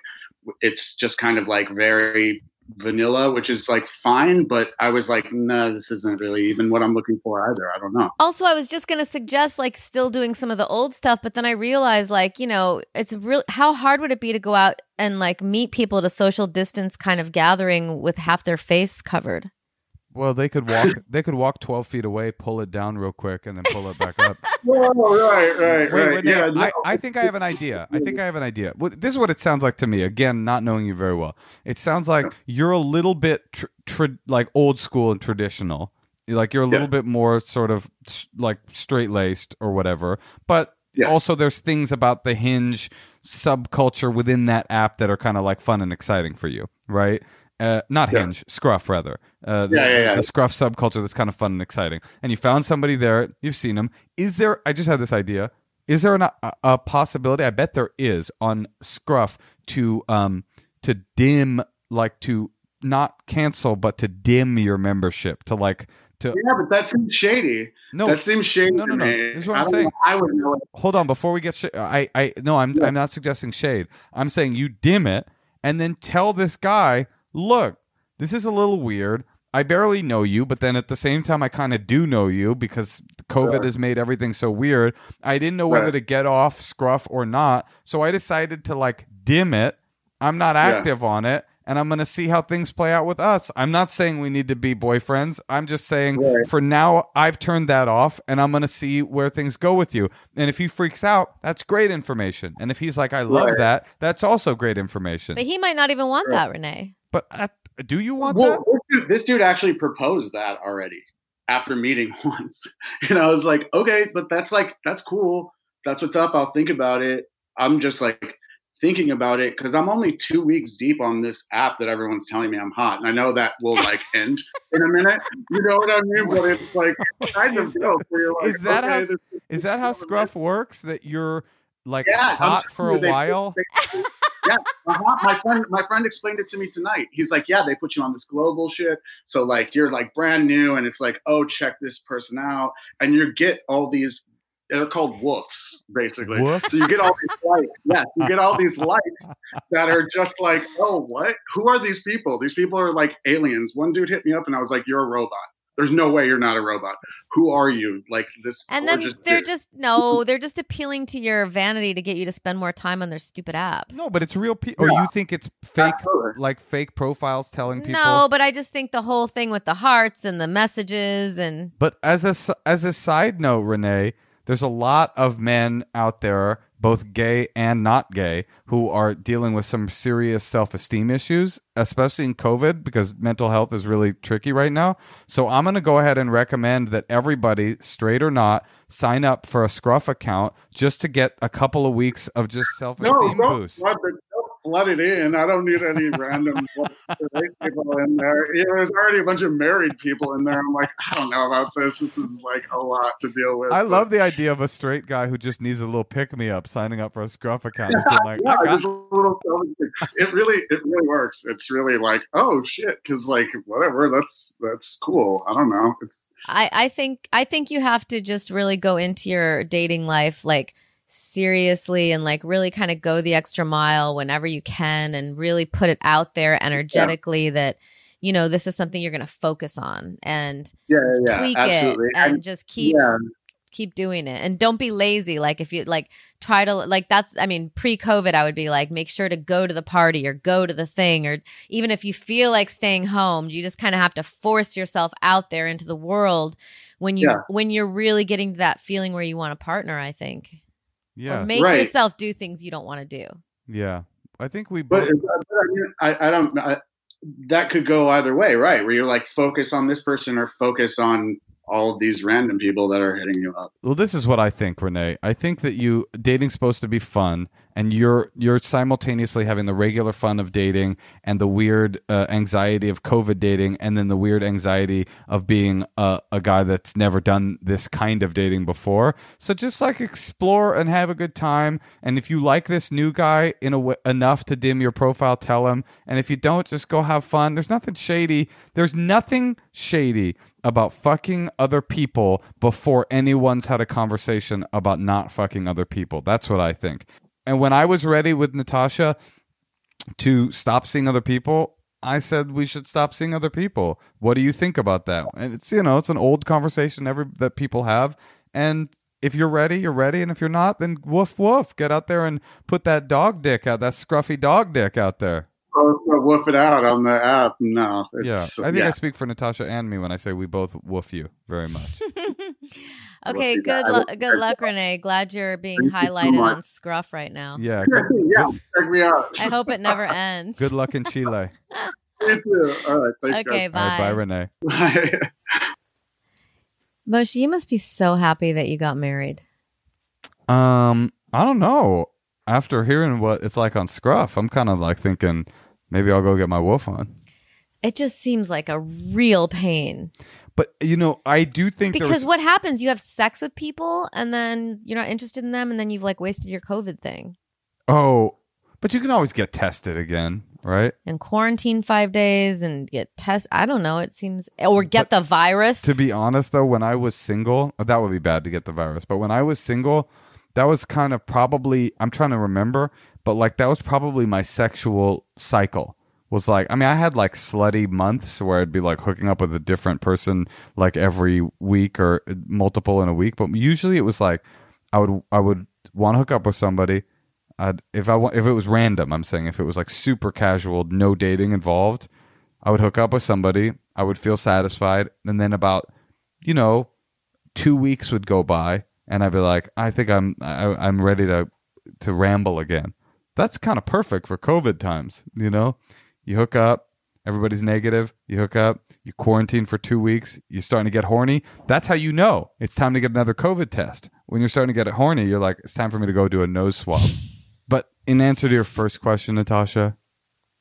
it's just kind of like very vanilla, which is like fine, but I was like, no, this isn't really even what I'm looking for either. I don't know.
Also, I was just going to suggest like still doing some of the old stuff, but then I realized like, you know, it's real how hard would it be to go out and like meet people at a social distance kind of gathering with half their face covered?
Well, they could walk [laughs] they could walk twelve feet away, pull it down real quick, and then pull it back up. [laughs]
Right, right,
Wait,
right.
Renee,
yeah, no.
I, I think I have an idea. I think I have an idea. Well, This is what it sounds like to me. Again, not knowing you very well, it sounds like you're a little bit tr- tr- like old school and traditional. Like you're a little
Yeah.
bit more sort of like straight laced or whatever. But
Yeah.
also, there's things about the Hinge subculture within that app that are kind of like fun and exciting for you, right? Uh, not
Yeah.
Hinge, Scruff rather. Uh, the,
Yeah, yeah, yeah.
the Scruff subculture that's kind of fun and exciting. And you found somebody there. You've seen them. Is there? I just had this idea. Is there an, a, a possibility? I bet there is on Scruff to um to dim like to not cancel but to dim your membership to like to
yeah, but that seems shady.
no
that seems shady.
No, no, no. This is what
I
I'm saying.
I would know it.
hold on before we get sh- I I no I'm
Yeah.
I'm not suggesting shade. I'm saying you dim it and then tell this guy, "Look, this is a little weird. I barely know you, but then at the same time I kind of do know you because COVID
Right.
has made everything so weird. I didn't know whether
Right.
to get off scruff or not, so I decided to like dim it. I'm not
Yeah.
active on it." And I'm going to see how things play out with us. I'm not saying we need to be boyfriends. I'm just saying
Right.
for now, I've turned that off and I'm going to see where things go with you. And if he freaks out, that's great information. And if he's like, I love
Right.
that, that's also great information.
But he might not even want
Right.
that, Renee.
But uh, do you want
Well,
that?
this dude, actually proposed that already after meeting [laughs] once. And I was like, okay, but that's like, that's cool. That's what's up. I'll think about it. I'm just like thinking about it because I'm only two weeks deep on this app that everyone's telling me I'm hot. And I know that will like [laughs] end in a minute. You know what I mean? But it's like kind of dope. Like,
Is that
okay,
how- Is that how Scruff works? That you're like
Yeah,
hot for a while?
Yeah, uh-huh. my friend, my friend explained it to me tonight. He's like, yeah, they put you on this global shit, so like you're like brand new, and it's like, oh, check this person out, and you get all these. They're called woofs, basically.
Woofs?
So you get all these likes. Yes, you get all these likes that are just like, oh, what? Who are these people? These people are like aliens. One dude hit me up, and I was like, you're a robot. There's no way you're not a robot. Who are you? Like this
And then
gorgeous
they're
dude.
just no, they're just appealing to your vanity to get you to spend more time on their stupid app.
No, but it's real people. Or you think it's fake,
Absolutely.
like fake profiles telling people?
No, but I just think the whole thing with the hearts and the messages and
But as a as a side note, Renee, there's a lot of men out there, both gay and not gay, who are dealing with some serious self esteem issues, especially in COVID, because mental health is really tricky right now. So I'm going to go ahead and recommend that everybody, straight or not, sign up for a Scruff account just to get a couple of weeks of just self esteem
don't
boost.
flood, the, don't flood it in. I don't need any random [laughs] people in there. Yeah, there's already a bunch of married people in there. I'm like, I don't know about this. This is like a lot to deal with.
I
but-
love the idea of a straight guy who just needs a little pick me up signing up for a Scruff account. Just being like, [laughs]
yeah,
I got
just a little it really it really works. It's really like, oh shit, because like whatever, that's that's cool. I don't know. It's
I, I think I think you have to just really go into your dating life like seriously and like really kind of go the extra mile whenever you can and really put it out there energetically that you know this is something you're going to focus on and
yeah, yeah,
tweak
absolutely.
it and just keep
yeah,
keep doing it. And don't be lazy. Like if you like try to like that's i mean pre-covid i would be like make sure to go to the party or go to the thing or even if you feel like staying home you just kind of have to force yourself out there into the world when you
Yeah.
when you're really getting to that feeling where you want a partner i think
yeah,
or make
Right.
yourself do things you don't want to do
yeah. I think we
but,
both.
but I, I, I don't. I, that could go either way, right? Where you're like focus on this person or focus on all of these random people that are hitting you up.
Well, this is what I think, Renee. I think that you dating's supposed to be fun, and you're you're simultaneously having the regular fun of dating and the weird uh, anxiety of COVID dating, and then the weird anxiety of being a, a guy that's never done this kind of dating before. So just like explore and have a good time. And if you like this new guy in a w- enough to dim your profile, tell him. And if you don't, just go have fun. There's nothing shady. There's nothing shady about fucking other people before anyone's had a conversation about not fucking other people. That's what I think. And when I was ready with Natasha to stop seeing other people, I said we should stop seeing other people. What do you think about that? And it's you know, it's an old conversation every that people have and if you're ready, you're ready, and if you're not, then woof woof. Get out there and put that dog dick out, that scruffy dog dick out there.
Oh, so woof it out on the app. No, it's,
Yeah, I think
yeah.
I speak for Natasha and me when I say we both woof you very much. [laughs]
okay
do that.
good
I
lu- good luck renee glad you're being
Thank you so
highlighted on scruff right now
Yeah, [laughs]
yeah, check me out.
i hope it never ends
good luck in Chile. [laughs]
You too. All right, thanks,
okay
guys.
bye
All right, bye, Renee. [laughs]
Bye.
Moshe, you must be so happy that you got married.
Um, I don't know. After hearing what it's like on Scruff, I'm kind of like thinking maybe I'll go get my wolf on.
It just seems like a real pain.
But you know, I do think
Because
was,
what happens? You have sex with people and then you're not interested in them and then you've like wasted your COVID thing.
oh, but you can always get tested again, right?
And quarantine five days and get test. I don't know. It seems or get the virus.
To be honest, though, when I was single, that would be bad to get the virus. But when I was single, that was kind of probably, I'm trying to remember, but like that was probably my sexual cycle. Was like, I mean, I had like slutty months where I'd be like hooking up with a different person like every week or uh, multiple in a week. But usually it was like, I would, I would want to hook up with somebody. I'd, if I if it was random, I'm saying if it was like super casual, no dating involved, I would hook up with somebody. I would feel satisfied, and then about you know two weeks would go by, and I'd be like, I think I'm I, I'm ready to to ramble again. That's kind of perfect for COVID times, you know. You hook up, everybody's negative. You hook up, you quarantine for two weeks. You're starting to get horny. That's how you know it's time to get another COVID test. When you're starting to get it horny, you're like, it's time for me to go do a nose swab. But in answer to your first question, Natasha,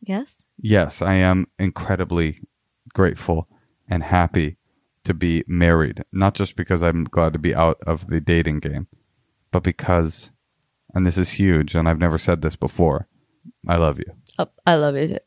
yes.
yes, I am incredibly grateful and happy to be married. Not just because I'm glad to be out of the dating game, but because, and this is huge, and I've never said this before, I love you.
Oh, I love it.